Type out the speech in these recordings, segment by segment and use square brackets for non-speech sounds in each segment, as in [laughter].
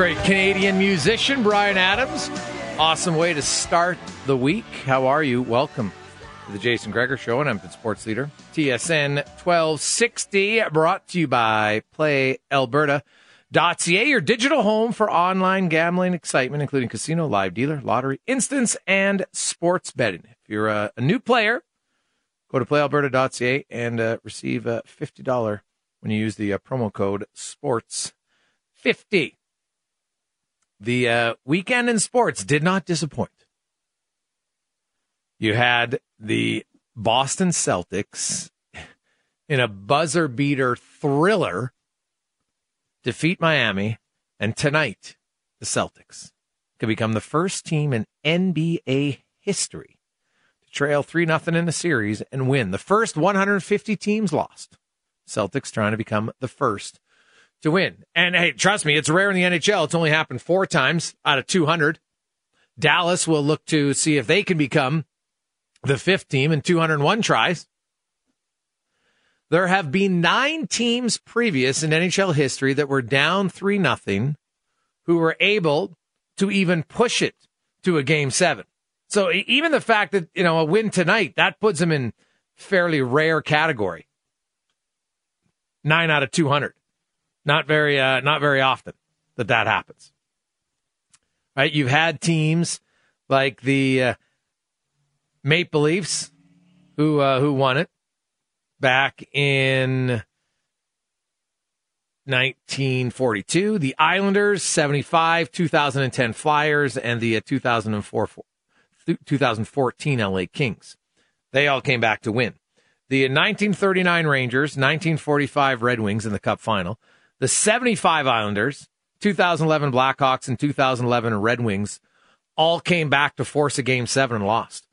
Great Canadian musician, Bryan Adams. Awesome way to start the week. How are you? Welcome to the Jason Gregor Show, and I'm sports leader. TSN 1260, brought to you by PlayAlberta.ca, your digital home for online gambling excitement, including casino, live dealer, lottery, instance, and sports betting. If you're a, a new player, go to PlayAlberta.ca and uh, receive a $50 when you use the uh, promo code SPORTS50. The uh, weekend in sports did not disappoint. You had the Boston Celtics in a buzzer beater thriller defeat Miami, and tonight the Celtics could become the first team in NBA history to trail 3 0 in a series and win. The first 150 teams lost. Celtics trying to become the first to win. And hey, trust me, it's rare in the NHL. It's only happened four times out of 200. Dallas will look to see if they can become the fifth team in 201 tries. There have been nine teams previous in NHL history that were down 3 nothing who were able to even push it to a game seven. So even the fact that, you know, a win tonight, that puts them in fairly rare category. Nine out of 200. Not very, uh, not very often that that happens. Right? You've had teams like the uh, Maple Leafs who uh, who won it back in 1942. The Islanders 75, 2010 Flyers, and the uh, 2004 2014 LA Kings. They all came back to win. The 1939 Rangers, 1945 Red Wings in the Cup final, the 75 Islanders, 2011 Blackhawks, and 2011 Red Wings all came back to force a game seven and lost.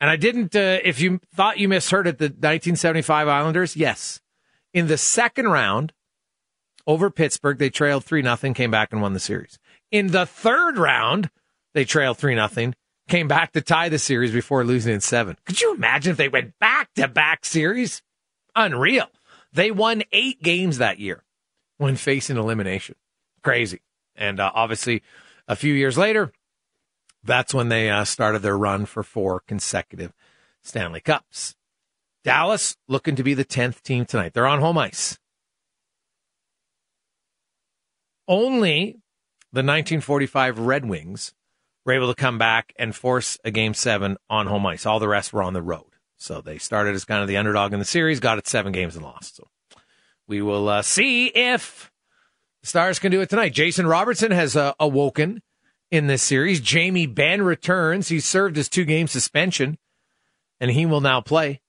And I didn't, uh, if you thought you misheard it, the 1975 Islanders, yes. In the second round over Pittsburgh, they trailed 3 nothing, came back and won the series. In the third round, they trailed 3 nothing, came back to tie the series before losing in seven. Could you imagine if they went back to back series? Unreal. They won eight games that year when facing elimination. Crazy. And uh, obviously, a few years later, that's when they uh, started their run for four consecutive Stanley Cups. Dallas looking to be the 10th team tonight. They're on home ice. Only the 1945 Red Wings were able to come back and force a game seven on home ice. All the rest were on the road. So they started as kind of the underdog in the series, got it seven games and lost. So we will uh, see if The Stars can do it tonight. Jason Robertson has uh, awoken in this series. Jamie Benn returns. He served his two game suspension, and he will now play.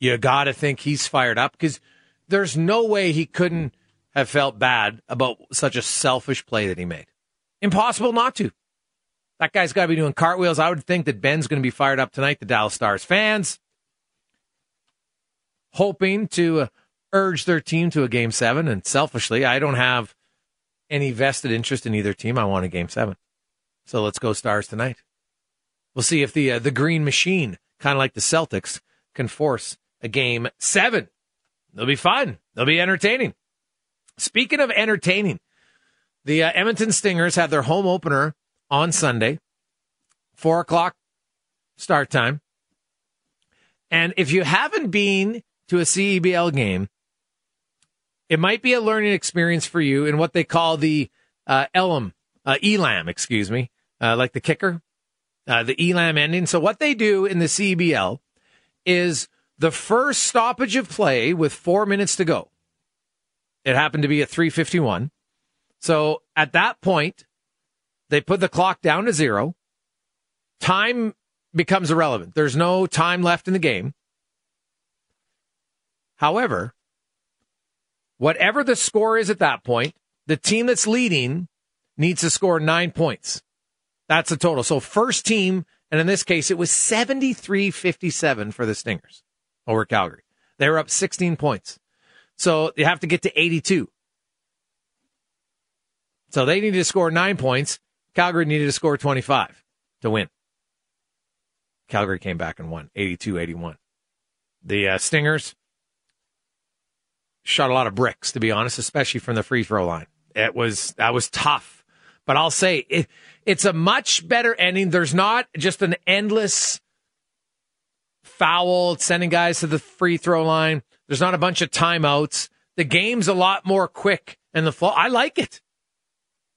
You got to think he's fired up because there's no way he couldn't have felt bad about such a selfish play that he made. Impossible not to. That guy's got to be doing cartwheels. I would think that Benn's going to be fired up tonight. The Dallas Stars fans hoping to uh, urge their team to a game seven. And selfishly, I don't have any vested interest in either team. I want a game seven. So let's go Stars tonight. We'll see if the uh, the green machine, kind of like the Celtics, can force a game seven. They'll be fun. They'll be entertaining. Speaking of entertaining, the uh, Edmonton Stingers have their home opener on Sunday, four o'clock start time. And if you haven't been to a CEBL game, it might be a learning experience for you in what they call the uh, Elam, uh, Elam, excuse me, uh, like the kicker, uh, the Elam ending. So what they do in the CEBL is the first stoppage of play with four minutes to go. It happened to be at 351. So at that point, they put the clock down to zero. Time becomes irrelevant. There's no time left in the game. However, whatever the score is at that point, the team that's leading needs to score nine points. That's the total. So first team, and in this case, it was 73 57 for the Stingers over Calgary. They were up 16 points. So you have to get to 82. So they needed to score nine points. Calgary needed to score 25 to win. Calgary came back and won 82 81. The uh, Stingers shot a lot of bricks, to be honest, especially from the free throw line. It was, that was tough. But I'll say it, it's a much better ending. There's not just an endless foul sending guys to the free throw line. There's not a bunch of timeouts. The game's a lot more quick and the flow. I like it.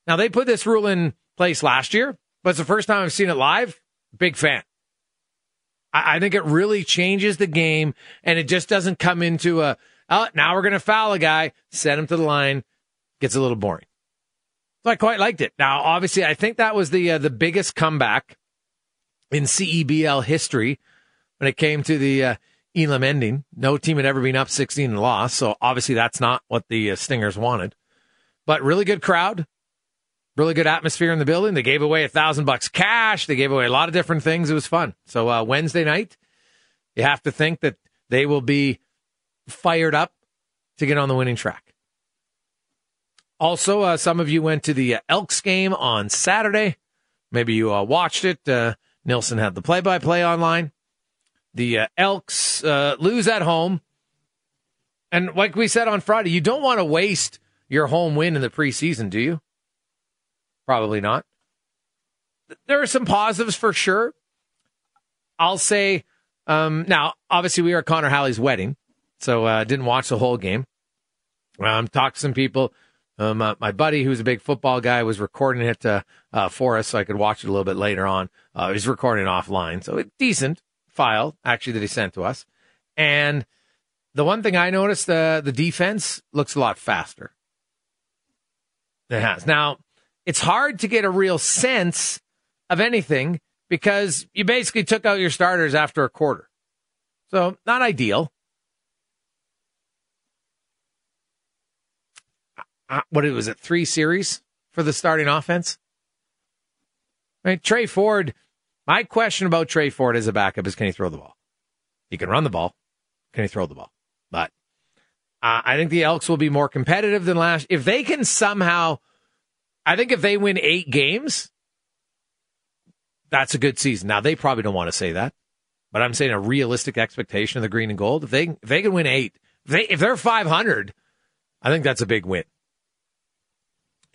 Now they put this rule in place last year, but it's the first time I've seen it live. Big fan. I, I think it really changes the game and it just doesn't come into a, oh, now we're going to foul a guy, send him to the line. Gets a little boring. So I quite liked it. Now, obviously, I think that was the, uh, the biggest comeback in CEBL history when it came to the, uh, Elam ending. No team had ever been up 16 and lost. So obviously that's not what the uh, Stingers wanted. But really good crowd, really good atmosphere in the building. They gave away a thousand bucks cash. They gave away a lot of different things. It was fun. So uh, Wednesday night, you have to think that they will be fired up to get on the winning track. Also, uh, some of you went to the Elks game on Saturday. Maybe you uh, watched it. Uh, Nilsson had the play-by-play online. The uh, Elks uh, lose at home. And like we said on Friday, you don't want to waste your home win in the preseason, do you? Probably not. There are some positives for sure. I'll say, um, now, obviously, we at Connor Halley's wedding, so I uh, didn't watch the whole game. Um, talked to some people. Um, uh, my buddy, who's a big football guy, was recording it uh, uh, for us so I could watch it a little bit later on. Uh, he's recording offline, so it's decent file actually that he sent to us. And the one thing I noticed, the the defense looks a lot faster. It has. Now, it's hard to get a real sense of anything because you basically took out your starters after a quarter. So, not ideal. Uh, what was it three series for the starting offense? Right, Tre Ford my question about Tre Ford as a backup is can he throw the ball? He can run the ball. Can he throw the ball? But uh, I think the Elks will be more competitive than last. If they can somehow, I think if they win eight games, that's a good season. Now they probably don't want to say that, but I'm saying a realistic expectation of the green and gold. If they if they can win eight, they if they're 500, I think that's a big win.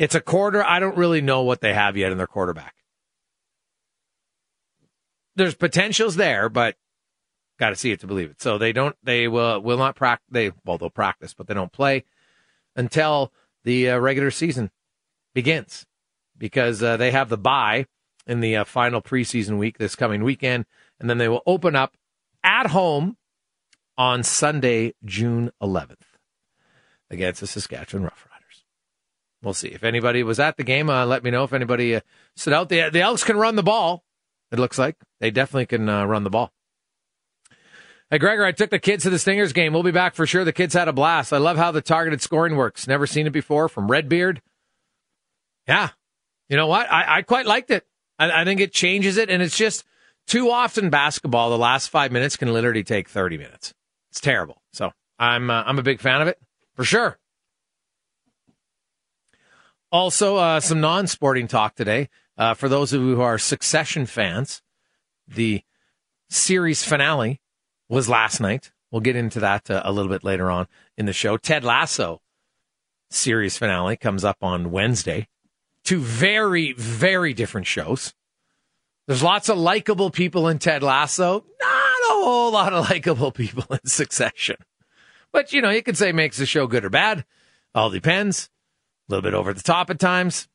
It's a quarter. I don't really know what they have yet in their quarterback there's potentials there, but got to see it to believe it. So they don't, they will will not practice. They well, they'll practice, but they don't play until the uh, regular season begins because uh, they have the bye in the uh, final preseason week this coming weekend, and then they will open up at home on Sunday, June 11th against the Saskatchewan Roughriders. We'll see. If anybody was at the game, uh, let me know if anybody uh, stood out. The, the Elks can run the ball, it looks like. They definitely can uh, run the ball. Hey, Gregor, I took the kids to the Stingers game. We'll be back for sure. The kids had a blast. I love how the targeted scoring works. Never seen it before from Redbeard. Yeah. You know what? I, I quite liked it. I, I think it changes it, and it's just too often basketball, the last five minutes can literally take 30 minutes. It's terrible. So I'm, uh, I'm a big fan of it for sure. Also, uh, some non sporting talk today. Uh, for those of you who are Succession fans, the series finale was last night. We'll get into that uh, a little bit later on in the show. Ted Lasso series finale comes up on Wednesday. Two very, very different shows. There's lots of likable people in Ted Lasso, not a whole lot of [laughs] likable people in Succession. But, you know, you could say makes the show good or bad. All depends. A little bit over the top at times.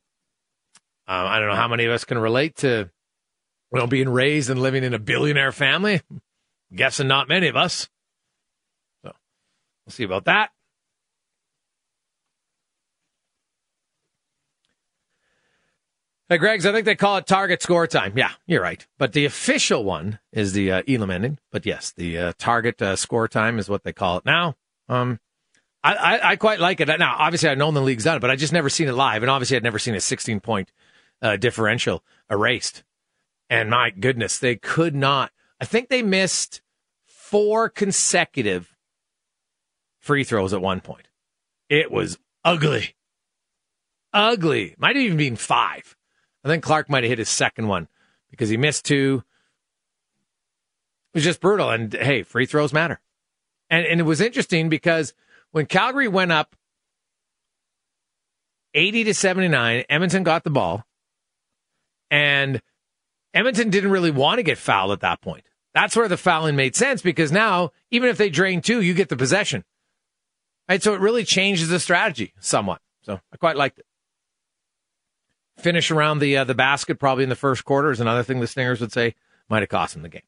Um, I don't know how many of us can relate to, you know, being raised and living in a billionaire family guessing not many of us. So we'll see about that. Hey, Greg's, I think they call it target score time. Yeah, you're right. But the official one is the uh, Elam ending. But yes, the uh, target uh, score time is what they call it now. Um, I, I, quite like it. Now, obviously, I've known the league's done it, but I just never seen it live. And obviously, I'd never seen a 16 point uh, differential erased. And my goodness, they could not. I think they missed four consecutive free throws at one point. It was ugly. Ugly. Might have even been five. I think Clark might have hit his second one because he missed two. It was just brutal. And hey, free throws matter. And, and it was interesting because when Calgary went up 80 to 79, Edmonton got the ball. And Edmonton didn't really want to get fouled at that point. That's where the fouling made sense because now, even if they drain two, you get the possession. Right? So it really changes the strategy somewhat. So I quite liked it. Finish around the uh, the basket probably in the first quarter is another thing the Stingers would say might have cost them the game.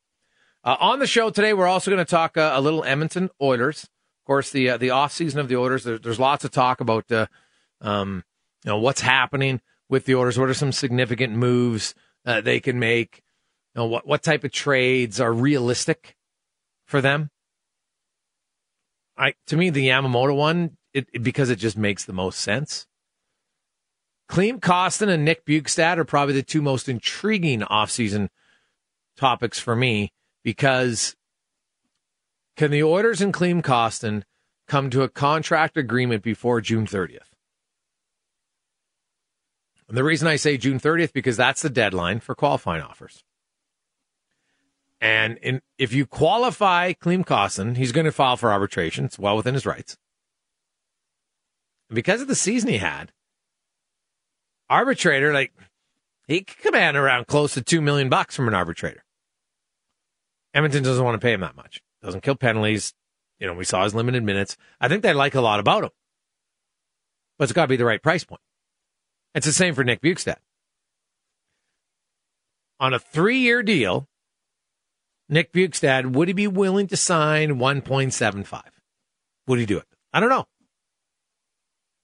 Uh, on the show today, we're also going to talk uh, a little Edmonton Oilers. Course, the uh, the off season of the Oilers. There, there's lots of talk about uh, um, you know what's happening with the Oilers. What are some significant moves uh, they can make? You know, what, what type of trades are realistic for them? I, to me, the Yamamoto one, it, it, because it just makes the most sense. Klim Kostin and Nick Bjugstad are probably the two most intriguing offseason topics for me because can the Oilers and Klim Kostin come to a contract agreement before June 30th? And the reason I say June 30th because that's the deadline for qualifying offers. And in, if you qualify Klim Kostin, he's going to file for arbitration. It's well within his rights. And because of the season he had, arbitrator, like, he could command around close to two million bucks from an arbitrator. Edmonton doesn't want to pay him that much. Doesn't kill penalties. You know, we saw his limited minutes. I think they like a lot about him. But it's got to be the right price point. It's the same for Nick Bjugstad. On a three year deal, Nick Bjugstad, would he be willing to sign 1.75? Would he do it? I don't know.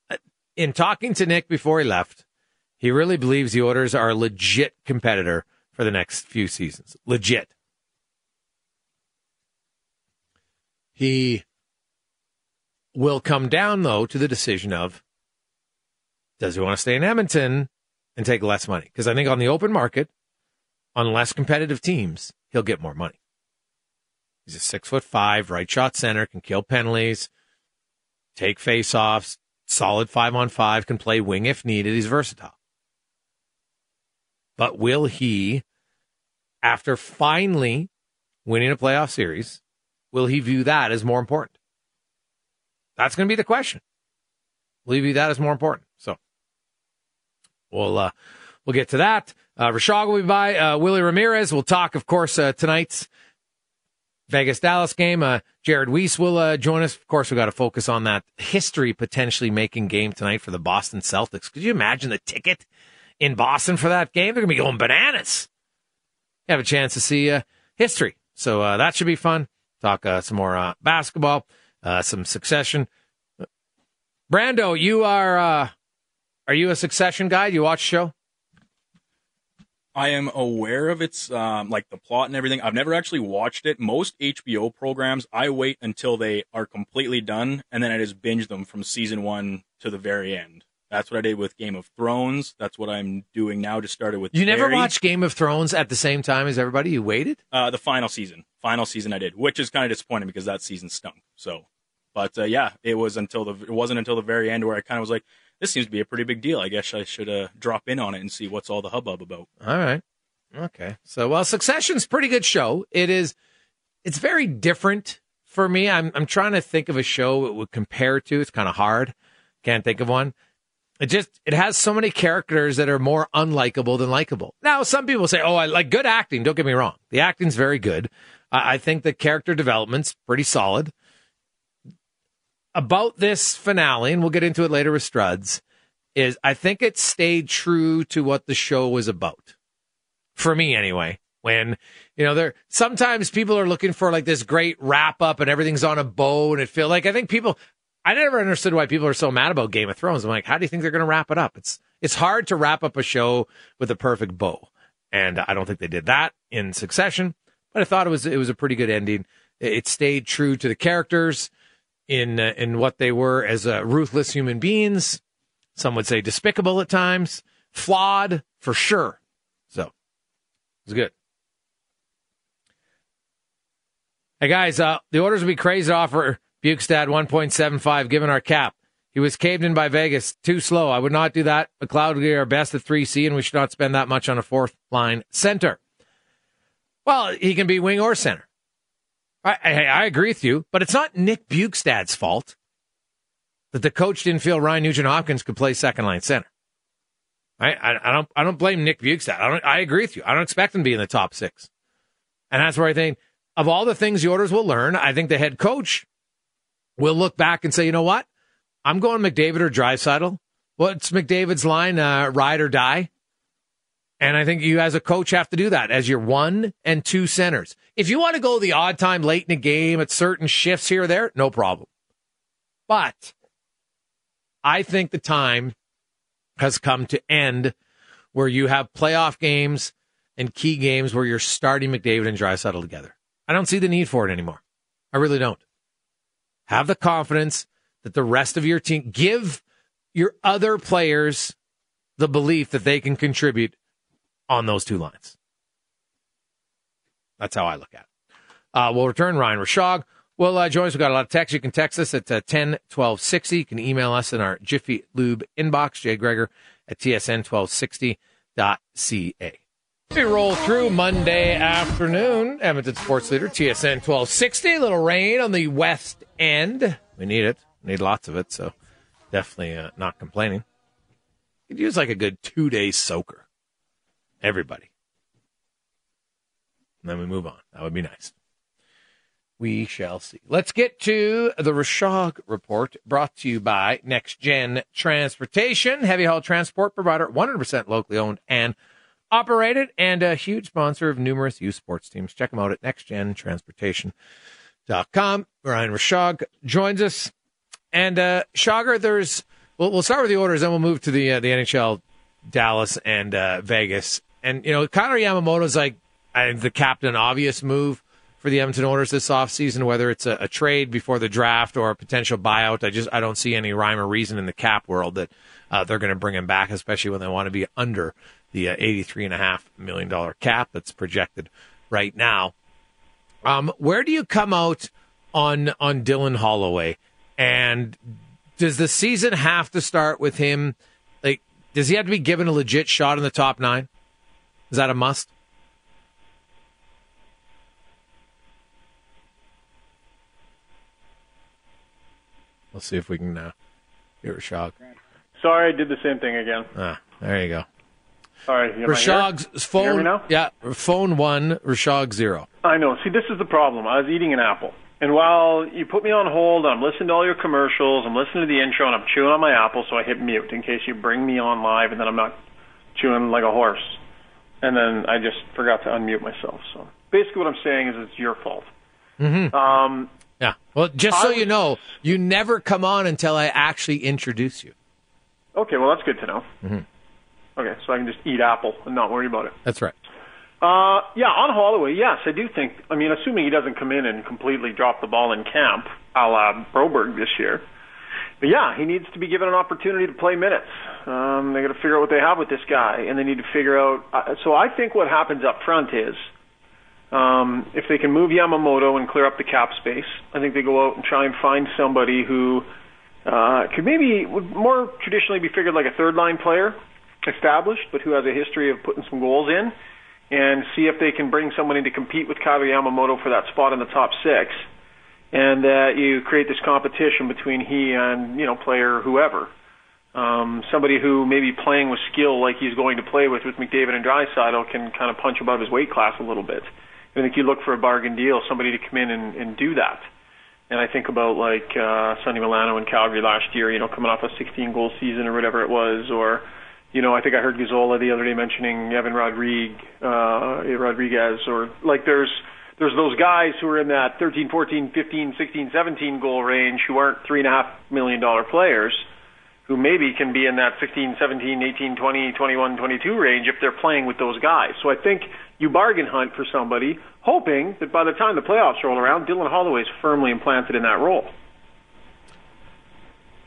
Uh, in talking to Nick before he left, he really believes the Oilers are a legit competitor for the next few seasons. Legit. He will come down, though, to the decision of does he want to stay in Edmonton and take less money? Because I think on the open market, on less competitive teams, he'll get more money. He's a six foot five, right shot center, can kill penalties, take face offs, solid five on five, can play wing if needed. He's versatile. But will he, after finally winning a playoff series, will he view that as more important? That's going to be the question. Will he view that as more important? So we'll uh, we'll get to that. Uh, will be by. Uh, Willie Ramirez. We'll talk, of course, uh, tonight's Vegas Dallas game. Uh, Jared Weiss will uh, join us. Of course, we got to focus on that history potentially making game tonight for the Boston Celtics. Could you imagine the ticket in Boston for that game? They're going to be going bananas. You have a chance to see uh, history. So that should be fun. Talk uh, some more basketball, some succession. Brando, you are Are you a Succession guy? Do you watch the show? I am aware of its um, like the plot and everything. I've never actually watched it. Most HBO programs, I wait until they are completely done, and then I just binge them from season one to the very end. That's what I did with Game of Thrones. That's what I'm doing now. Just started with. You never Barry. watched Game of Thrones at the same time as everybody. You waited. uh, the final season. Final season I did, which is kind of disappointing because that season stunk. So, but uh, yeah, it was until the it wasn't until the very end where I kind of was like, this seems to be a pretty big deal. I guess I should uh, drop in on it and see what's all the hubbub about. All right. Okay. So, well, Succession's a pretty good show. It is. It's very different for me. I'm I'm trying to think of a show it would compare to. It's kind of hard. Can't think of one. It just it has so many characters that are more unlikable than likable. Now, some people say, "Oh, I like good acting." Don't get me wrong. The acting's very good. I, I think the character development's pretty solid. About this finale, and we'll get into it later with Struds, is I think it stayed true to what the show was about for me anyway. When you know, there sometimes people are looking for like this great wrap up and everything's on a bow, and it feel like I think people. I never understood why people are so mad about Game of Thrones. I'm like, how do you think they're going to wrap it up? It's it's hard to wrap up a show with a perfect bow, and I don't think they did that in Succession. But I thought it was it was a pretty good ending. It stayed true to the characters in uh, in what they were as uh, ruthless human beings. Some would say despicable at times, flawed for sure. So it was good. Hey guys, uh, the Oilers would be crazy to offer Bjugstad 1.75 given our cap. He was caved in by Vegas. Too slow. I would not do that. McLeod would be our best at 3C, and we should not spend that much on a fourth line center. Well, he can be wing or center. I, I, I agree with you, but it's not Nick Bjugstad's fault that the coach didn't feel Ryan Nugent Hopkins could play second line center. I, I, I don't I don't blame Nick Bjugstad. I don't I agree with you. I don't expect him to be in the top six. And that's where I think of all the things the Oilers will learn, I think the head coach will look back and say, you know what? I'm going McDavid or Draisaitl. What's McDavid's line? Uh, ride or die. And I think you as a coach have to do that as your one and two centers. If you want to go the odd time late in the game at certain shifts here or there, no problem. But I think the time has come to end where you have playoff games and key games where you're starting McDavid and Draisaitl together. I don't see the need for it anymore. I really don't. Have the confidence that the rest of your team give your other players the belief that they can contribute on those two lines. That's how I look at it. Uh, we'll return Ryan Rishaug. Well, uh, join us. We've got a lot of text. You can text us at uh, 10 12 60. You can email us in our Jiffy Lube inbox, Jay Gregor at tsn1260.ca. We roll through Monday afternoon. Edmonton Sports Leader, TSN 1260. A little rain on the west end. We need it. We need lots of it, so definitely uh, not complaining. Could use like a good two day soaker. Everybody. And then we move on. That would be nice. We shall see. Let's get to the Rishaug report brought to you by Next Gen Transportation, heavy haul transport provider, 100% locally owned and operated, and a huge sponsor of numerous youth sports teams. Check them out at nextgentransportation.com. Ryan Rishaug joins us. And uh, there's, we'll, we'll start with the Oilers, then we'll move to the, uh, the NHL, Dallas, and uh, Vegas. And, you know, Connor Yamamoto's like the captain obvious move for the Edmonton Oilers this offseason, whether it's a, a, trade before the draft or a potential buyout. I just I don't see any rhyme or reason in the cap world that uh, they're going to bring him back, especially when they want to be under the uh, eighty-three and a half million dollar cap that's projected right now. Um, where do you come out on on Dylan Holloway? And does the season have to start with him? Like, does he have to be given a legit shot in the top nine? Is that a must? We'll see if we can uh, hear Rishaug. Sorry, I did the same thing again. Ah, there you go. Sorry, Rishaug's phone. Yeah, phone one, Rishaug zero. I know. See, this is the problem. I was eating an apple. And while you put me on hold, I'm listening to all your commercials, I'm listening to the intro, and I'm chewing on my apple, so I hit mute in case you bring me on live, and then I'm not chewing like a horse. And then I just forgot to unmute myself. So basically, what I'm saying is it's your fault. Mm-hmm. Um, yeah. Well, just so you know, you never come on until I actually introduce you. Okay, well that's good to know. Mm-hmm. Okay, so I can just eat apple and not worry about it. That's right. Uh, yeah, on Holloway, yes, I do think. I mean, assuming he doesn't come in and completely drop the ball in camp, a la Broberg this year. But yeah, he needs to be given an opportunity to play minutes. Um, they got to figure out what they have with this guy, and they need to figure out. Uh, so I think what happens up front is, um, if they can move Yamamoto and clear up the cap space, I think they go out and try and find somebody who uh, could maybe would more traditionally be figured like a third line player, established, but who has a history of putting some goals in, and see if they can bring in to compete with Kailer Yamamoto for that spot in the top six and that you create this competition between he and you know player whoever. Um, somebody who maybe playing with skill like he's going to play with with McDavid and Draisaitl can kind of punch above his weight class a little bit. I think you look for a bargain deal, somebody to come in and, and do that. And I think about like uh, Sonny Milano in Calgary last year, you know, coming off a 16 goal season or whatever it was, or you know, I think I heard Gazzola the other day mentioning Evan Rodrigues, uh, Rodrigues, or like there's there's those guys who are in that 13, 14, 15, 16, 17 goal range who aren't three and a half million dollar players, who maybe can be in that 16, 17, 18, 20, 21, 22 range if they're playing with those guys. So I think you bargain hunt for somebody, hoping that by the time the playoffs roll around, Dylan Holloway is firmly implanted in that role.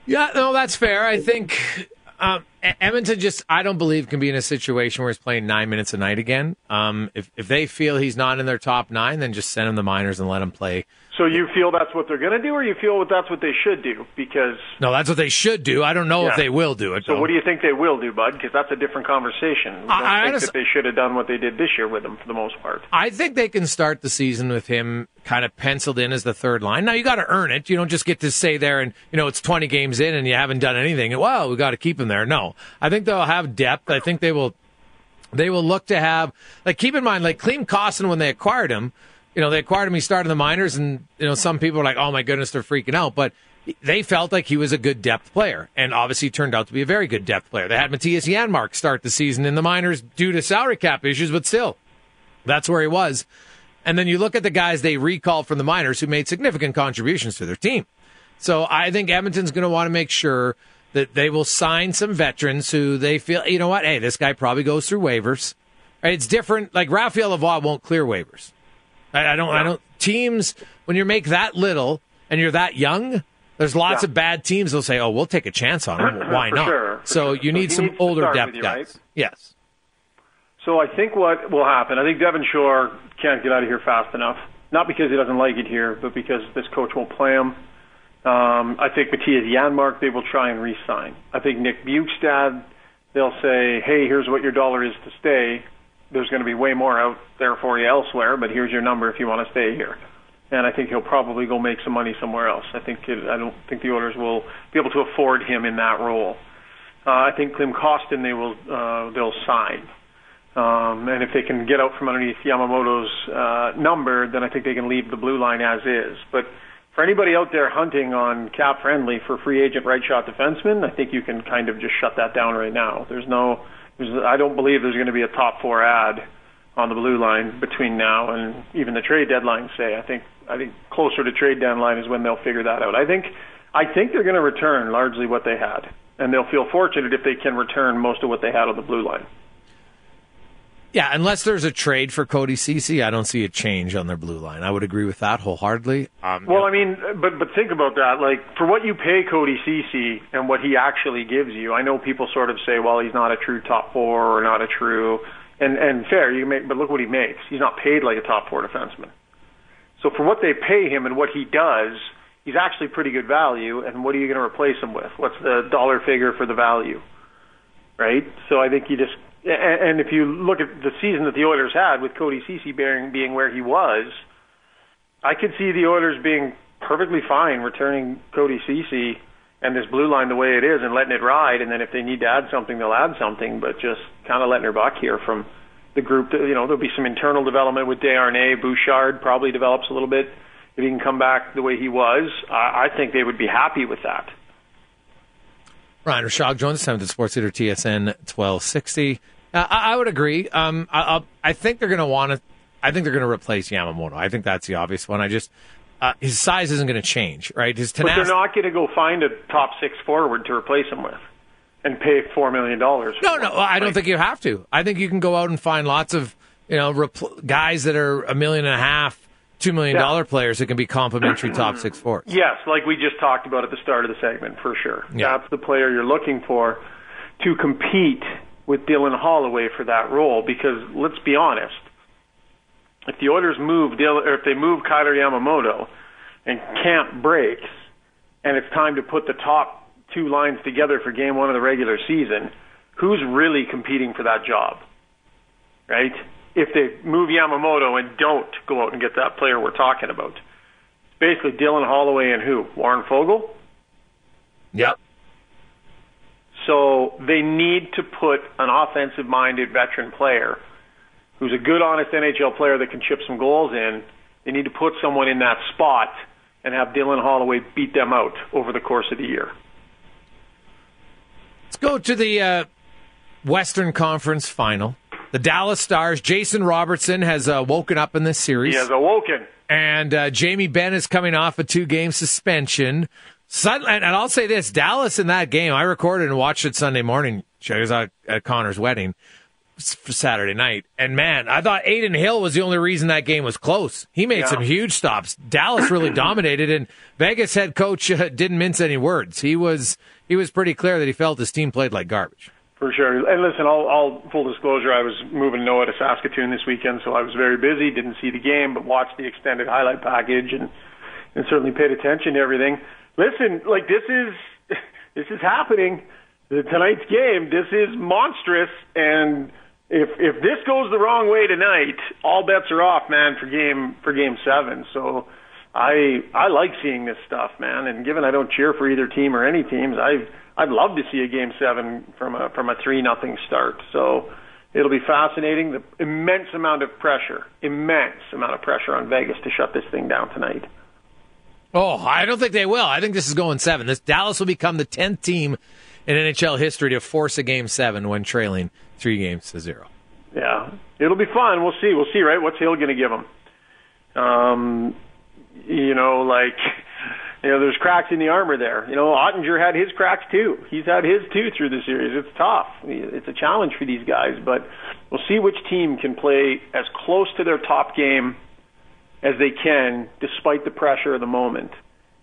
Yeah, no, that's fair. I think um, Edmonton just, I don't believe, can be in a situation where he's playing nine minutes a night again. Um, if if they feel he's not in their top nine, then just send him the minors and let him play. So you feel that's what they're going to do, or you feel that's what they should do? Because no, that's what they should do. I don't know Yeah. if they will do it. so though. what do you think they will do, Bud? Because that's a different conversation. I- I think honest- that they should have done what they did this year with him for the most part. I think they can start the season with him kind of penciled in as the third line. Now you got to earn it. You don't just get to stay there and you know it's 20 games in and you haven't done anything. Well, we got to keep him there. No, I think they'll have depth. I think they will. They will look to have like keep in mind like Klim Kostin when they acquired him. You know they acquired him. He started the minors, and you know some people are like, "Oh my goodness, they're freaking out." But they felt like he was a good depth player, and obviously turned out to be a very good depth player. They had Mattias Janmark start the season in the minors due to salary cap issues, but still, that's where he was. And then you look at the guys they recalled from the minors who made significant contributions to their team. So I think Edmonton's going to want to make sure that they will sign some veterans who they feel, you know what, hey, this guy probably goes through waivers. It's different. Like Raphael Lavoie won't clear waivers. I, I don't. I don't. Teams when you make that little and you're that young, there's lots Yeah. of bad teams. They'll say, "Oh, we'll take a chance on him. [laughs] Why not?" sure, so sure. you need he some older depth you, guys. right? Yes. So I think what will happen, I think Devin Shore can't get out of here fast enough. Not because he doesn't like it here, but because this coach won't play him. Um, I think Mattias Janmark they will try and re-sign. I think Nick Bjugstad, they'll say, hey, here's what your dollar is to stay. There's going to be way more out there for you elsewhere, but here's your number if you want to stay here. And I think he'll probably go make some money somewhere else. I think it, I don't think the Oilers will be able to afford him in that role. Uh, I think Klim Kostin they will uh, they'll sign. Um, and if they can get out from underneath Yamamoto's uh, number, then I think they can leave the blue line as is. But for anybody out there hunting on cap friendly for free agent right shot defensemen, I think you can kind of just shut that down right now. There's no, I don't believe there's going to be a top four ad on the blue line between now and even the trade deadline. Say, I think, I think closer to trade deadline is when they'll figure that out. I think, I think they're going to return largely what they had, and they'll feel fortunate if they can return most of what they had on the blue line. Yeah, unless there's a trade for Cody Cece, I don't see a change on their blue line. I would agree with that wholeheartedly. Um, Well, I mean, but but think about that. Like for what you pay Cody Cece and what he actually gives you, I know people sort of say, well, he's not a true top four or not a true, and and fair. You make, but look what he makes. He's not paid like a top four defenseman. So for what they pay him and what he does, he's actually pretty good value. And what are you going to replace him with? What's the dollar figure for the value? Right. So I think you just and, if you look at the season that the Oilers had with Cody Cece being being where he was. I could see the Oilers being perfectly fine returning Cody Cece and this blue line the way it is and letting it ride. And then if they need to add something, they'll add something. But just kind of letting her buck here from the group. You know, there'll be some internal development with Desharnais. Bouchard probably develops a little bit if he can come back the way he was. I, I think they would be happy with that. Ryan Rishaug joins us, at Sports Leader TSN 1260. Uh, I, I would agree. Um, I, I think they're going to want to. I think they're going to replace Yamamoto. I think that's the obvious one. I just uh, his size isn't going to change, right? His But they're not going to go find a top six forward to replace him with. and pay four million dollars. No, no, I don't think you have to. I think you can go out and find lots of you know repl- guys that are a million and a half, two million dollar Yeah. players that can be complimentary top six [clears throat] forwards. Yes, like we just talked about at the start of the segment, for sure. Yeah. That's the player you're looking for to compete with Dylan Holloway for that role. Because let's be honest, if the Oilers move Dylan, or if they move Kailer Yamamoto, and camp breaks, and it's time to put the top two lines together for Game One of the regular season, who's really competing for that job? Right? If they move Yamamoto and don't go out and get that player we're talking about it's basically Dylan Holloway and who? Warren Foegele. Yep. So they need to put an offensive-minded veteran player who's a good, honest NHL player that can chip some goals in. They need to put someone in that spot and have Dylan Holloway beat them out over the course of the year. Let's go to the uh, Western Conference Final. The Dallas Stars. Jason Robertson has uh, woken up in this series. He has awoken. and uh, Jamie Benn is coming off a two-game suspension. And I'll say this: Dallas in that game, I recorded and watched it Sunday morning. I was at, at Connor's wedding for Saturday night, and man, I thought Adin Hill was the only reason that game was close. He made Yeah. some huge stops. Dallas really [clears throat] dominated, and Vegas head coach uh, didn't mince any words. He was he was pretty clear that he felt his team played like garbage. For sure. And listen, I'll, I'll full disclosure. I was moving Noah to Saskatoon this weekend, so I was very busy. Didn't see the game, but watched the extended highlight package and and certainly paid attention to everything. Listen, like this is [laughs] this is happening. Tonight's game. This is monstrous, and if if this goes the wrong way tonight, all bets are off, man, for game for game seven. So. I I like seeing this stuff, man. And given I don't cheer for either team or any teams, I I'd love to see a game seven from a from a three nothing start. So it'll be fascinating. The immense amount of pressure, immense amount of pressure on Vegas to shut this thing down tonight. Oh, I don't think they will. I think this is going seven. This Dallas will become the tenth team in NHL history to force a game seven when trailing three games to zero. Yeah, it'll be fun. We'll see. We'll see. Right? What's Hill going to give them? Um, you know, like you know, there's cracks in the armor there. You know, Oettinger had his cracks too. He's had his too through the series. It's tough. It's a challenge for these guys, but we'll see which team can play as close to their top game as they can, despite the pressure of the moment.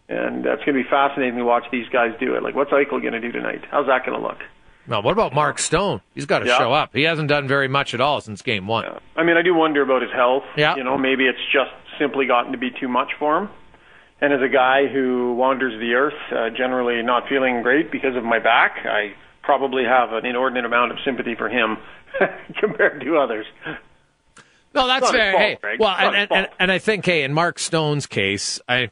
And that's going to be fascinating to watch these guys do it. Like, what's Eichel going to do tonight? How's that going to look? Now, what about Mark Stone? He's got to Yeah. show up. He hasn't done very much at all since game one. Yeah. I mean, I do wonder about his health. Yeah. You know, maybe it's just simply gotten to be too much for him. And as a guy who wanders the earth, uh, generally not feeling great because of my back, I probably have an inordinate amount of sympathy for him [laughs] compared to others. No, that's It's not his fair. fault, hey, Greg. well, and, and, and, and I think, hey, in Mark Stone's case, I,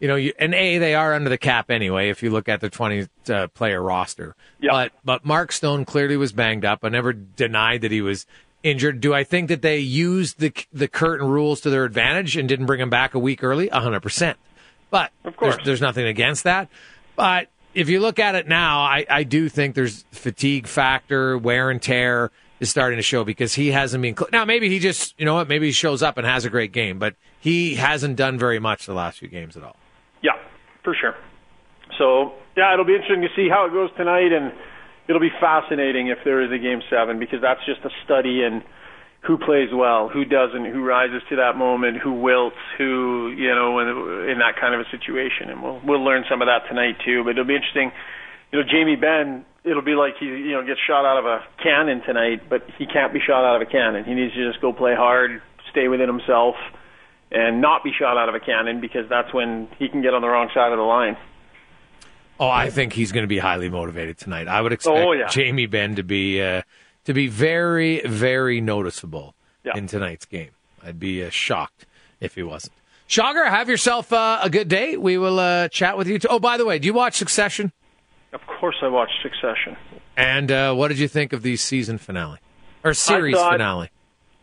you know, you, and a they are under the cap anyway. If you look at the twenty uh, player roster, Yeah. but but Mark Stone clearly was banged up. I never denied that he was injured. Do I think that they used the the curtain rules to their advantage and didn't bring him back a week early? hundred percent. But Of course. there's, there's nothing against that. But if you look at it now, I, I do think there's fatigue factor, wear and tear is starting to show because he hasn't been. Cl- now maybe he just, you know what, maybe he shows up and has a great game, but he hasn't done very much the last few games at all. Yeah, for sure. So, yeah, it'll be interesting to see how it goes tonight, and it'll be fascinating if there is a game seven because that's just a study in who plays well, who doesn't, who rises to that moment, who wilts, who you know, in, in that kind of a situation, and we'll we'll learn some of that tonight too. But it'll be interesting. You know, Jamie Benn. It'll be like he you know gets shot out of a cannon tonight, but he can't be shot out of a cannon. He needs to just go play hard, stay within himself, and not be shot out of a cannon because that's when he can get on the wrong side of the line. Oh, I think he's going to be highly motivated tonight. I would expect Oh, yeah. Jamie Benn to be uh, to be very, very noticeable Yeah. in tonight's game. I'd be uh, shocked if he wasn't. Shogger, have yourself uh, a good day. We will uh, chat with you. Oh, by the way, do you watch Succession? Of course, I watched Succession. And uh, what did you think of the season finale or series thought- finale?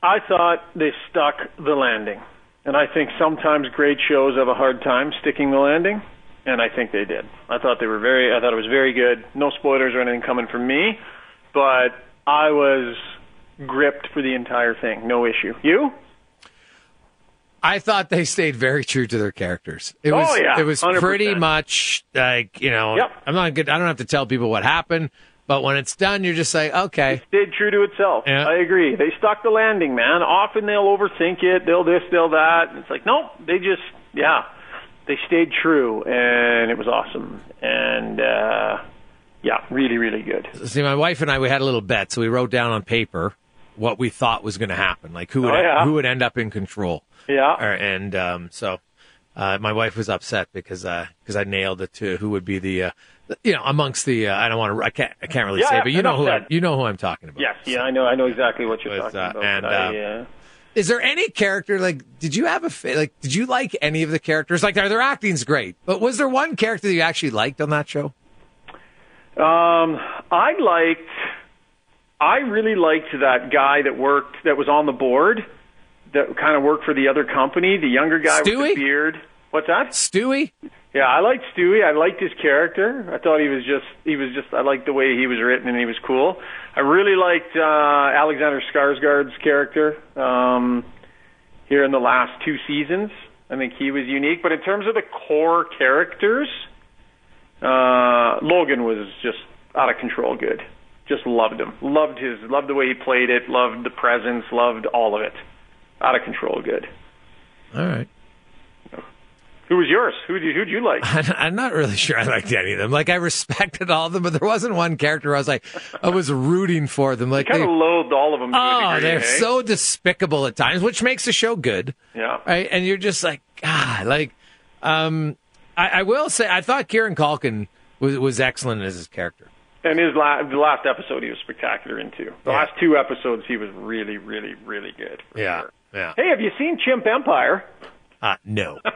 I thought they stuck the landing, and I think sometimes great shows have a hard time sticking the landing, and I think they did. I thought they were very. I thought it was very good. No spoilers or anything coming from me, but I was gripped for the entire thing. No issue. You? I thought they stayed very true to their characters. It Oh, was yeah, it was 100%. pretty much like you know Yep. I'm not good. I don't have to tell people what happened. But when it's done, you're just like, okay. It stayed true to itself. Yeah. I agree. They stuck the landing, man. Often they'll overthink it. They'll this, they'll that. And It's like, nope. They just, yeah, they stayed true, and it was awesome. And uh, yeah, really, really good. See, my wife and I, we had a little bet, so we wrote down on paper what we thought was going to happen, like who would Oh, yeah. who would end up in control. Yeah. Or- and um, so uh, my wife was upset because because I nailed it to who would be the uh, you know amongst the uh, I don't want to I can't I can't really Yeah, say, but you know who I, you know who I'm talking about. Yes, yeah, I know. I know exactly what you're With, talking uh, about. and, I, uh, uh, Is there any character like? Did you have a fa- like? Did you like any of the characters? Like, are their acting's great, but was there one character that you actually liked on that show? Um, I liked. I really liked that guy that worked that was on the board that kind of worked for the other company. The younger guy with the beard. What's that? Stewy? Yeah, I liked Stewy. I liked his character. I thought he was just he was just I liked the way he was written and he was cool. I really liked uh Alexander Skarsgård's character um here in the last two seasons. I think he was unique, but in terms of the core characters, uh Logan was just out of control good. Just loved him. Loved his loved the way he played it, loved the presence, loved all of it. Out of control good. All right. Who was yours? Who did who'd you like? [laughs] I'm not really sure I liked any of them. Like I respected all of them, but there wasn't one character I was like, I was rooting for them. Like kind they, of loathed all of them. Oh, degree, they're eh? so despicable at times, which makes the show good, yeah. right? And you're just like, God, like, um, I, I will say, I thought Kieran Culkin was was excellent as his character. And his la- the last episode, he was spectacular in too. The Yeah. last two episodes, he was really, really, really good. Yeah, sure. Yeah. Hey, have you seen Chimp Empire? Uh, no, [laughs]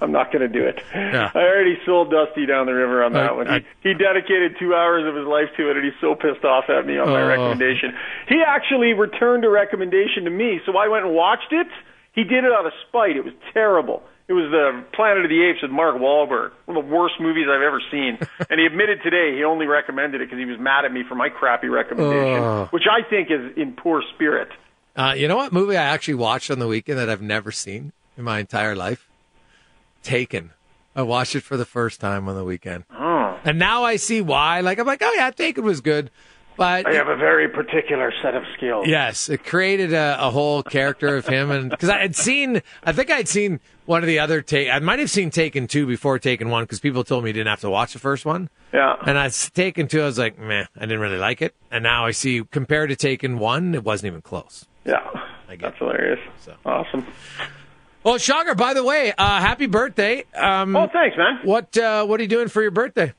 I'm not going to do it. Yeah. I already sold Dusty down the river on that I- one. I- He, he dedicated two hours of his life to it, and he's so pissed off at me on my Oh. recommendation. He actually returned a recommendation to me, so I went and watched it. He did it out of spite. It was terrible. It was the Planet of the Apes with Mark Wahlberg, one of the worst movies I've ever seen. [laughs] and he admitted today he only recommended it because he was mad at me for my crappy recommendation, Oh. which I think is in poor spirit. Uh, you know what movie I actually watched on the weekend that I've never seen in my entire life? Taken. I watched it for the first time on the weekend, Oh. and now I see why. Like I'm like, oh yeah, Taken was good, but I have a very particular set of skills. Yes, it created a, a whole character of him, and because I had seen, I think I'd seen one of the other take. I might have seen Taken two before Taken one because people told me you didn't have to watch the first one, Yeah. and I Taken two. I was like, man, I didn't really like it, and now I see compared to Taken one, it wasn't even close. Yeah. I get That's it. hilarious. So. Awesome. Well, Shocker, by the way, uh, happy birthday! Um, Oh, thanks, man. what uh, what are you doing for your birthday?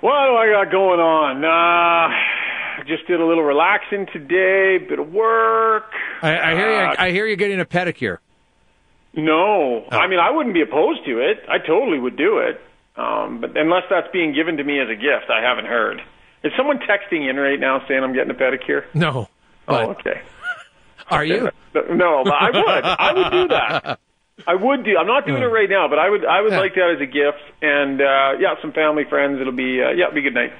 What do I got going on? Uh, just did a little relaxing today, bit of work. I, I hear Uh, you. I hear you're getting a pedicure. No, Oh. I mean I wouldn't be opposed to it. I totally would do it, um, but unless that's being given to me as a gift, I haven't heard. Is someone texting in right now saying I'm getting a pedicure? No, but oh, okay. Are you? [laughs] No, but I would. I would do that. I would do. I'm not doing it right now, but I would. I would Yeah. like that as a gift, and uh, yeah, some family friends. It'll be uh, yeah, it'll be good night.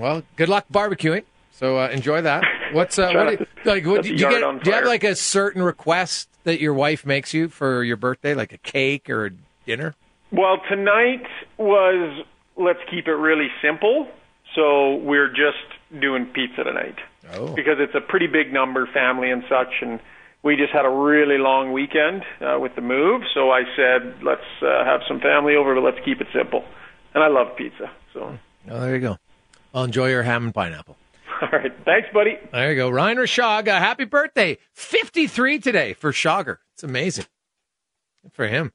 Well, good luck barbecuing. So uh, enjoy that. What's uh, what do to you, like? What, do you get? Do you have like a certain request that your wife makes you for your birthday, like a cake or a dinner? Well, tonight was let's keep it really simple. So we're just doing pizza tonight Oh, because it's a pretty big number, family and such, and we just had a really long weekend uh, with the move. So I said, let's uh, have some family over, but let's keep it simple. And I love pizza. So, oh, there you go. I'll enjoy your ham and pineapple. [laughs] all right, thanks, buddy. There you go, Ryan Rishaug. Uh, happy birthday, fifty-three today for Shogger. It's amazing. Good for him.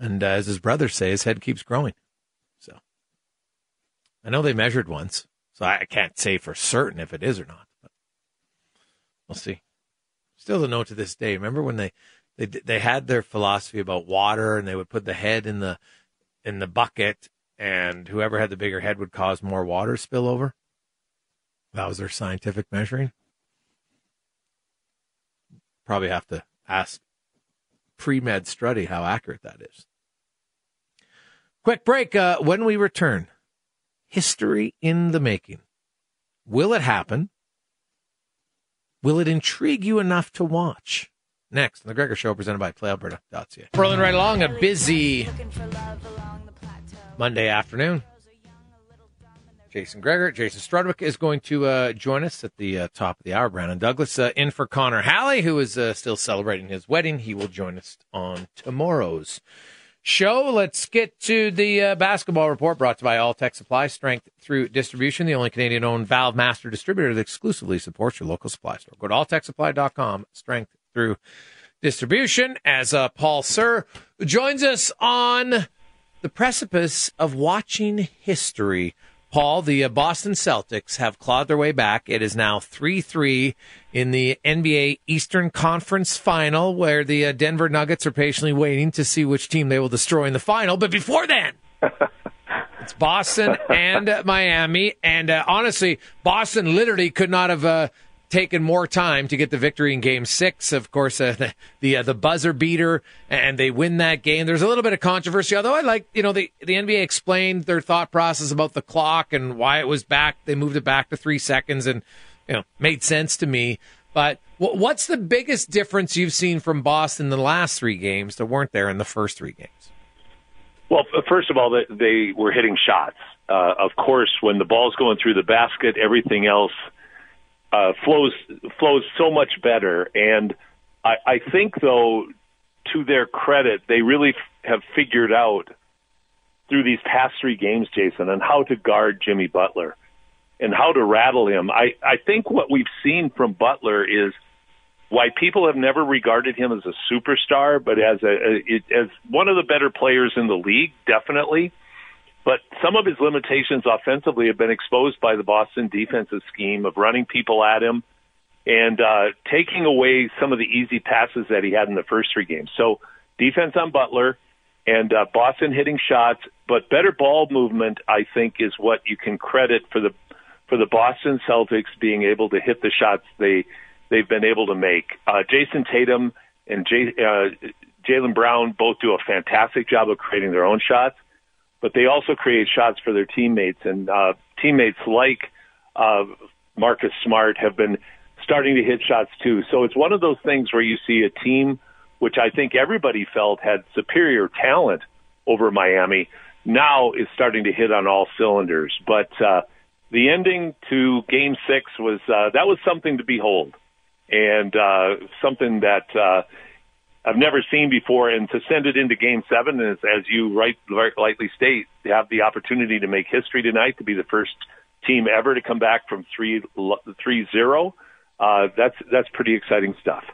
And uh, as his brothers say, his head keeps growing. I know they measured once, so I can't say for certain if it is or not. But we'll see. Still don't know to this day. Remember when they they they had their philosophy about water, and they would put the head in the in the bucket, and whoever had the bigger head would cause more water spillover. That was their scientific measuring. Probably have to ask pre med Struddy how accurate that is. Quick break. Uh, when we return, history in the making. Will it happen? Will it intrigue you enough to watch? Next, the Gregor Show, presented by PlayAlberta.ca. Rolling right along, a busy Monday afternoon. Jason Gregor, Jason Strudwick is going to uh, join us at the uh, top of the hour. Brandon Douglas uh, in for Connor Halley, who is uh, still celebrating his wedding. He will join us on tomorrow's show. Let's get to the uh, basketball report brought to you by All Tech Supply, strength through distribution, the only Canadian owned Valve Master distributor that exclusively supports your local supply store. Go to alltechsupply.com, strength through distribution, as uh, Paul Sir joins us on the precipice of watching history. Paul, the uh, Boston Celtics have clawed their way back. It is now 3 3 in the NBA Eastern Conference final, where the uh, Denver Nuggets are patiently waiting to see which team they will destroy in the final. But before then, [laughs] it's Boston and Miami. And uh, honestly, Boston literally could not have uh, taken more time to get the victory in Game Six. Of course, uh, [laughs] the uh, the, buzzer beater, and they win that game. There's a little bit of controversy, although I like you know the the NBA explained their thought process about the clock and why it was back. They moved it back to three seconds, and you know made sense to me. But what's the biggest difference you've seen from Boston in the last three games that weren't there in the first three games? Well, first of all, they were hitting shots. Uh, of course, when the ball's going through the basket, everything else uh, flows flows so much better. And I, I think, though, to their credit, they really f- have figured out through these past three games, Jason, on how to guard Jimmy Butler and how to rattle him. I, I think what we've seen from Butler is why people have never regarded him as a superstar, but as a, a as one of the better players in the league, definitely. But some of his limitations offensively have been exposed by the Boston defensive scheme of running people at him and uh, taking away some of the easy passes that he had in the first three games. So defense on Butler and uh, Boston hitting shots, but better ball movement, I think, is what you can credit for the for the Boston Celtics being able to hit the shots they they've been able to make. Uh, Jayson Tatum and Jay, uh, Jaylen Brown both do a fantastic job of creating their own shots but they also create shots for their teammates, and uh, teammates like uh, Marcus Smart have been starting to hit shots too. So it's one of those things where you see a team which I think everybody felt had superior talent over Miami now is starting to hit on all cylinders. But uh, the ending to Game Six was uh, that was something to behold, and uh, something that. Uh, I've never seen before, and to send it into Game Seven, as, as you right, rightly state, to have the opportunity to make history tonight, to be the first team ever to come back from three three zero. Uh, that's that's pretty exciting stuff.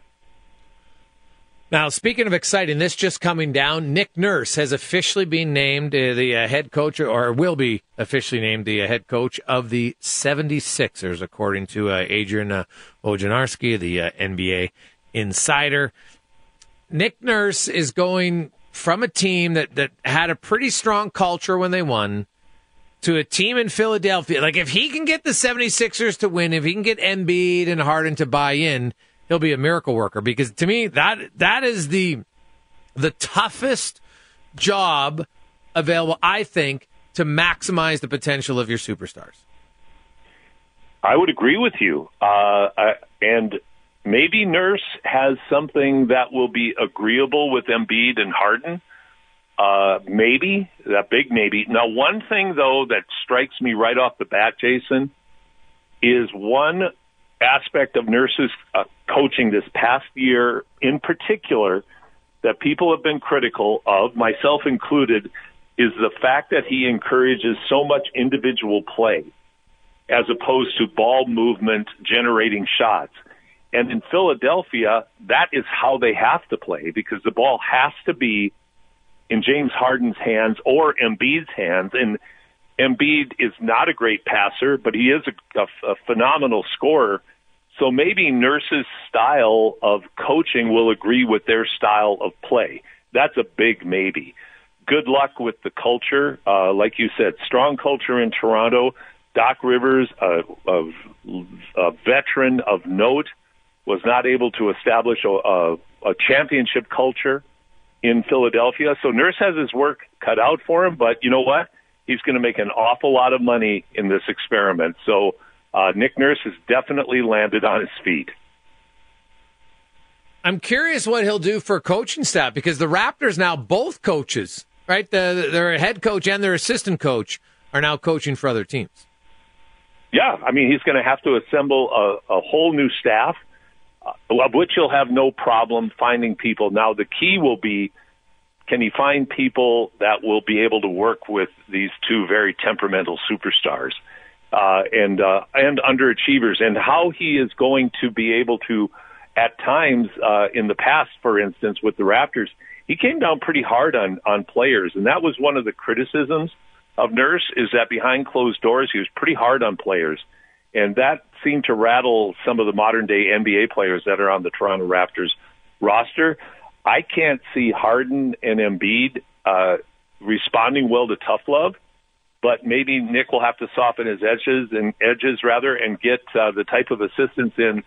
Now, speaking of exciting, this just coming down, Nick Nurse has officially been named uh, the uh, head coach, or will be officially named the uh, head coach of the 76ers, according to Adrian uh, Wojnarowski, the NBA insider. Nick Nurse is going from a team that, that had a pretty strong culture when they won to a team in Philadelphia. Like, if he can get the 76ers to win, if he can get Embiid and Harden to buy in, he'll be a miracle worker. Because to me, that that is the the toughest job available, I think, to maximize the potential of your superstars. I would agree with you. Uh, and maybe Nurse has something that will be agreeable with Embiid and Harden. Uh, maybe that big maybe. Now, one thing though that strikes me right off the bat, Jason, is one aspect of Nurse's uh, coaching this past year, in particular, that people have been critical of, myself included, is the fact that he encourages so much individual play as opposed to ball movement generating shots. And in Philadelphia, that is how they have to play because the ball has to be in James Harden's hands or Embiid's hands. And Embiid is not a great passer, but he is a, a, a phenomenal scorer. So maybe Nurse's style of coaching will agree with their style of play. That's a big maybe. Good luck with the culture. Uh, like you said, strong culture in Toronto. Doc Rivers, a, a, a veteran of note was not able to establish a, a, a championship culture in Philadelphia. So Nurse has his work cut out for him, but you know what? He's going to make an awful lot of money in this experiment. So uh, Nick Nurse has definitely landed on his feet. I'm curious what he'll do for coaching staff because the Raptors now both coaches right? The, their head coach and their assistant coach are now coaching for other teams. Yeah, I mean, he's going to have to assemble a, a whole new staff, of which he'll have no problem finding people. Now, the key will be can he find people that will be able to work with these two very temperamental superstars uh, and uh, and underachievers, and how he is going to be able to, at times uh, in the past, for instance, with the Raptors, he came down pretty hard on on players, and that was one of the criticisms of Nurse is that behind closed doors he was pretty hard on players, and that seemed to rattle some of the modern day NBA players that are on the Toronto Raptors roster. I can't see Harden and Embiid uh, responding well to tough love, but maybe Nick will have to soften his edges and edges rather, and get uh, the type of assistance in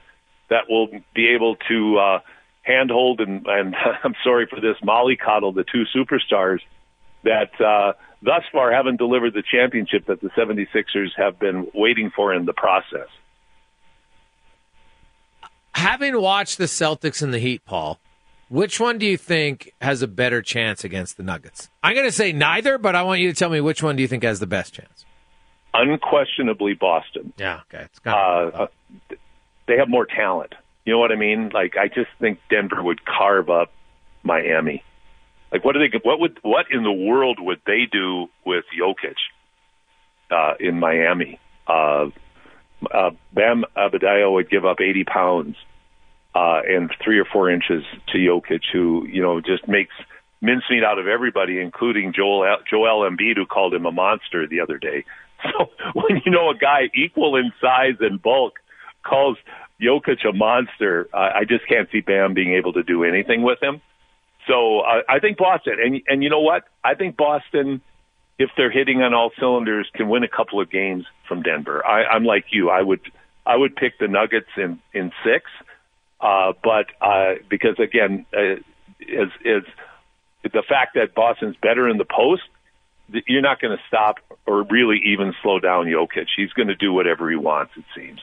that will be able to uh, handhold and, and [laughs] I'm sorry for this, mollycoddle the two superstars that uh, thus far haven't delivered the championship that the 76ers have been waiting for in the process. Having watched the Celtics and the Heat, Paul, which one do you think has a better chance against the Nuggets? I'm going to say neither, but I want you to tell me which one do you think has the best chance? Unquestionably, Boston. Yeah, okay. It's kind of, uh, they have more talent. You know what I mean? Like, I just think Denver would carve up Miami. Like, what do they? What would? What in the world would they do with Jokic uh, in Miami? Uh, uh, Bam Adebayo would give up 80 pounds uh, and three or four inches to Jokic, who you know just makes mincemeat out of everybody, including Joel Joel Embiid, who called him a monster the other day. [laughs] So when you know a guy equal in size and bulk calls Jokic a monster, uh, I just can't see Bam being able to do anything with him. So uh, I think Boston, and and you know what? I think Boston, if they're hitting on all cylinders, can win a couple of games from Denver. I, I'm like you. I would I would pick the Nuggets in in six, but uh, because again, uh, is is the fact that Boston's better in the post, you're not going to stop or really even slow down Jokic. He's going to do whatever he wants. It seems.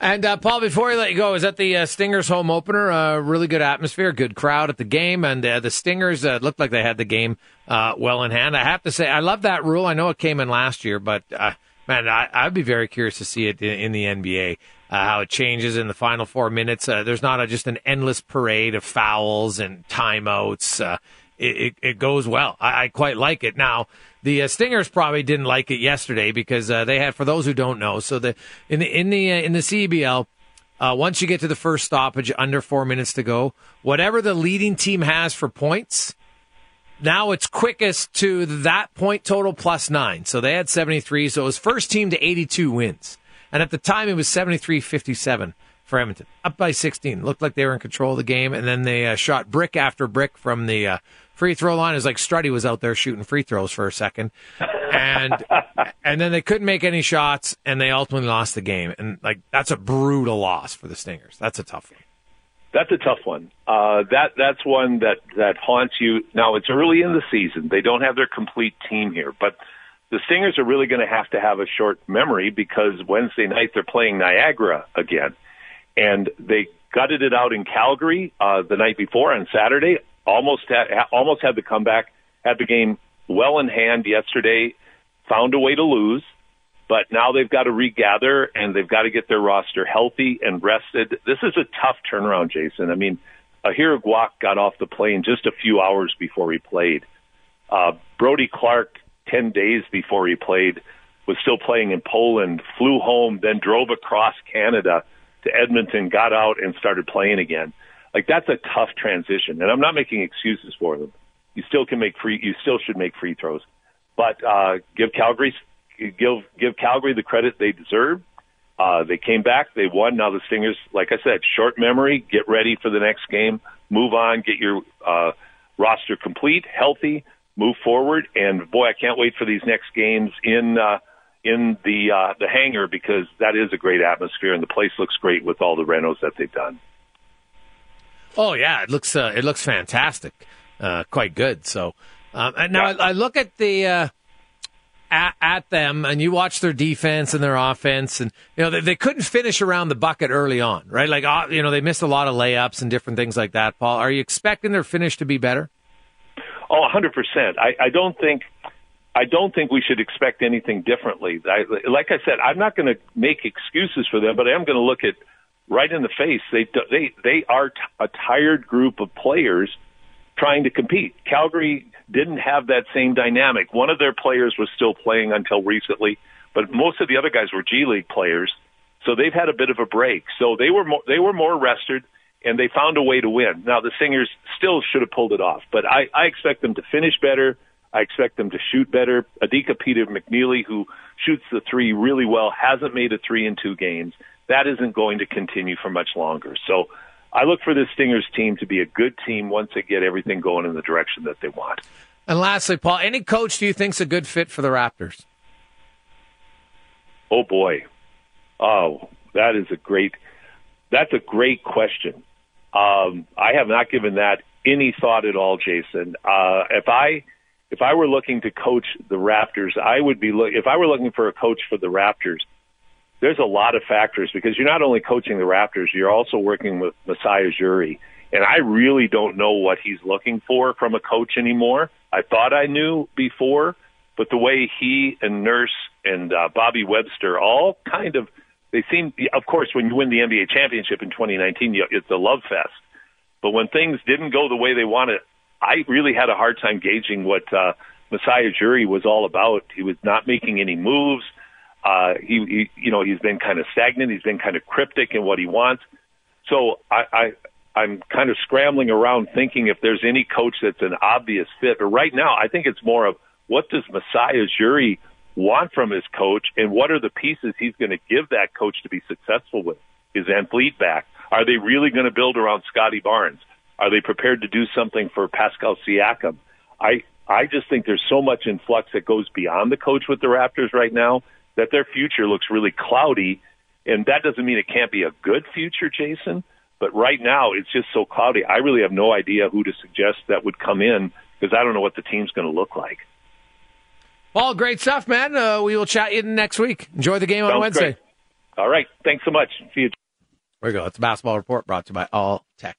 And uh, Paul, before we let you go, is that the uh, Stingers home opener? Uh, really good atmosphere, good crowd at the game, and uh, the Stingers uh, looked like they had the game uh, well in hand. I have to say, I love that rule. I know it came in last year, but uh, man, I, would be very curious to see it in, in the NBA. How it changes in the final four minutes. there's not a, just an endless parade of fouls and timeouts. It, it, it, goes well. I, I quite like it. Now, the uh, Stingers probably didn't like it yesterday because uh, they had, for those who don't know, so the in the in the uh, in the CEBL, uh, once you get to the first stoppage, under four minutes to go, whatever the leading team has for points, now it's quickest to that point total plus nine. So they had seventy three, so it was first team to eighty two wins, and at the time it was 73-57 for Edmonton, up by sixteen. Looked like they were in control of the game, and then they uh, shot brick after brick from the uh, free throw line is like Struddy was out there shooting free throws for a second, and [laughs] and then they couldn't make any shots, and they ultimately lost the game. And like that's a brutal loss for the Stingers. That's a tough one. That's a tough one. Uh, that that's one that that haunts you. Now it's early in the season; they don't have their complete team here, but the Stingers are really going to have to have a short memory because Wednesday night they're playing Niagara again, and they gutted it out in Calgary uh, the night before on Saturday almost had almost had the comeback, had the game well in hand yesterday, found a way to lose, but now they've got to regather and they've got to get their roster healthy and rested. This is a tough turnaround, Jason. I mean, Aher Uguak got off the plane just a few hours before he played. Uh, Brody Clark, 10 days before he played, was still playing in Poland, flew home, then drove across Canada to Edmonton, got out and started playing again. Like that's a tough transition, and I'm not making excuses for them. You still can make free. You still should make free throws, but uh, give Calgary give give Calgary the credit they deserve. Uh, they came back, they won. Now the Stingers, like I said, short memory. Get ready for the next game. Move on. Get your uh, roster complete, healthy. Move forward. And boy, I can't wait for these next games in uh, in the uh, the hangar because that is a great atmosphere and the place looks great with all the renos that they've done. Oh yeah, it looks uh, it looks fantastic, uh, quite good. So um, and now yeah. I, I, look at the uh, at, at, them, and you watch their defense and their offense, and you know they, they couldn't finish around the bucket early on, right? Like uh, you know they missed a lot of layups and different things like that. Paul, are you expecting their finish to be better? Oh, 100%. I, I don't think I don't think we should expect anything differently. I, like I said, I'm not going to make excuses for them, but I am going to look at right in the face. They they they are t- a tired group of players trying to compete. Calgary didn't have that same dynamic. One of their players was still playing until recently, but most of the other guys were G League players, so they've had a bit of a break. So they were more, they were more rested and they found a way to win. Now the Stingers still should have pulled it off, but I, I expect them to finish better. I expect them to shoot better. Adika Peter-McNeilly, who shoots the three really well, hasn't made a three in two games. That isn't going to continue for much longer. So I look for this Stingers team to be a good team once they get everything going in the direction that they want. And lastly, Paul, any coach do you think's a good fit for the Raptors? Oh boy, oh that is a great. That's a great question. Um, I have not given that any thought at all, Jason. Uh, if I if I were looking to coach the Raptors, I would be look, if I were looking for a coach for the Raptors. There's a lot of factors because you're not only coaching the Raptors, you're also working with Masai Ujiri, and I really don't know what he's looking for from a coach anymore. I thought I knew before, but the way he and Nurse and uh, Bobby Webster all kind of they seem. Of course, when you win the NBA championship in 2019, it's a love fest. But when things didn't go the way they wanted, I really had a hard time gauging what uh, Masai Ujiri was all about. He was not making any moves. Uh, he, he, you know, he's been kind of stagnant. He's been kind of cryptic in what he wants. So I, I, I'm kind of scrambling around thinking if there's any coach that's an obvious fit. But right now, I think it's more of what does Masai Ujiri want from his coach, and what are the pieces he's going to give that coach to be successful with? Is VanVleet back? Are they really going to build around Scottie Barnes? Are they prepared to do something for Pascal Siakam? I I just think there's so much in flux that goes beyond the coach with the Raptors right now that their future looks really cloudy. And that doesn't mean it can't be a good future, Jason. But right now, it's just so cloudy. I really have no idea who to suggest that would come in because I don't know what the team's going to look like. Well, great stuff, man. Uh, we will chat you next week. Enjoy the game on Wednesday. Great. All right. Thanks so much. See you. There we go. It's a basketball report brought to you by All Tech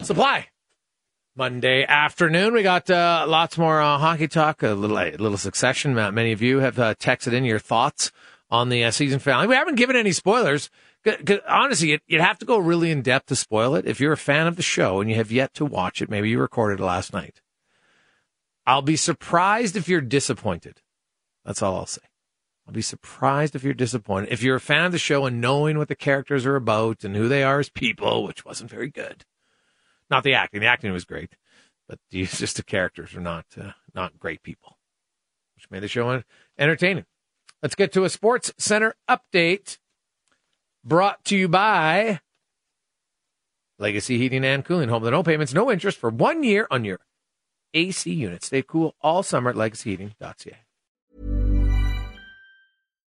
Supply. Monday afternoon, we got uh, lots more uh, hockey talk, a little a little succession. Uh, many of you have uh, texted in your thoughts on the uh, season finale. We haven't given any spoilers. honestly, you'd, you'd have to go really in depth to spoil it. If you're a fan of the show and you have yet to watch it, maybe you recorded it last night. I'll be surprised if you're disappointed. That's all I'll say. I'll be surprised if you're disappointed. If you're a fan of the show and knowing what the characters are about and who they are as people, which wasn't very good. Not the acting. The acting was great, but [laughs] these just the characters are not uh, not great people, which made the show entertaining. Let's get to a Sports Center update brought to you by Legacy Heating and Cooling. Home no payments, no interest for one year on your AC units. Stay cool all summer at legacyheating.ca.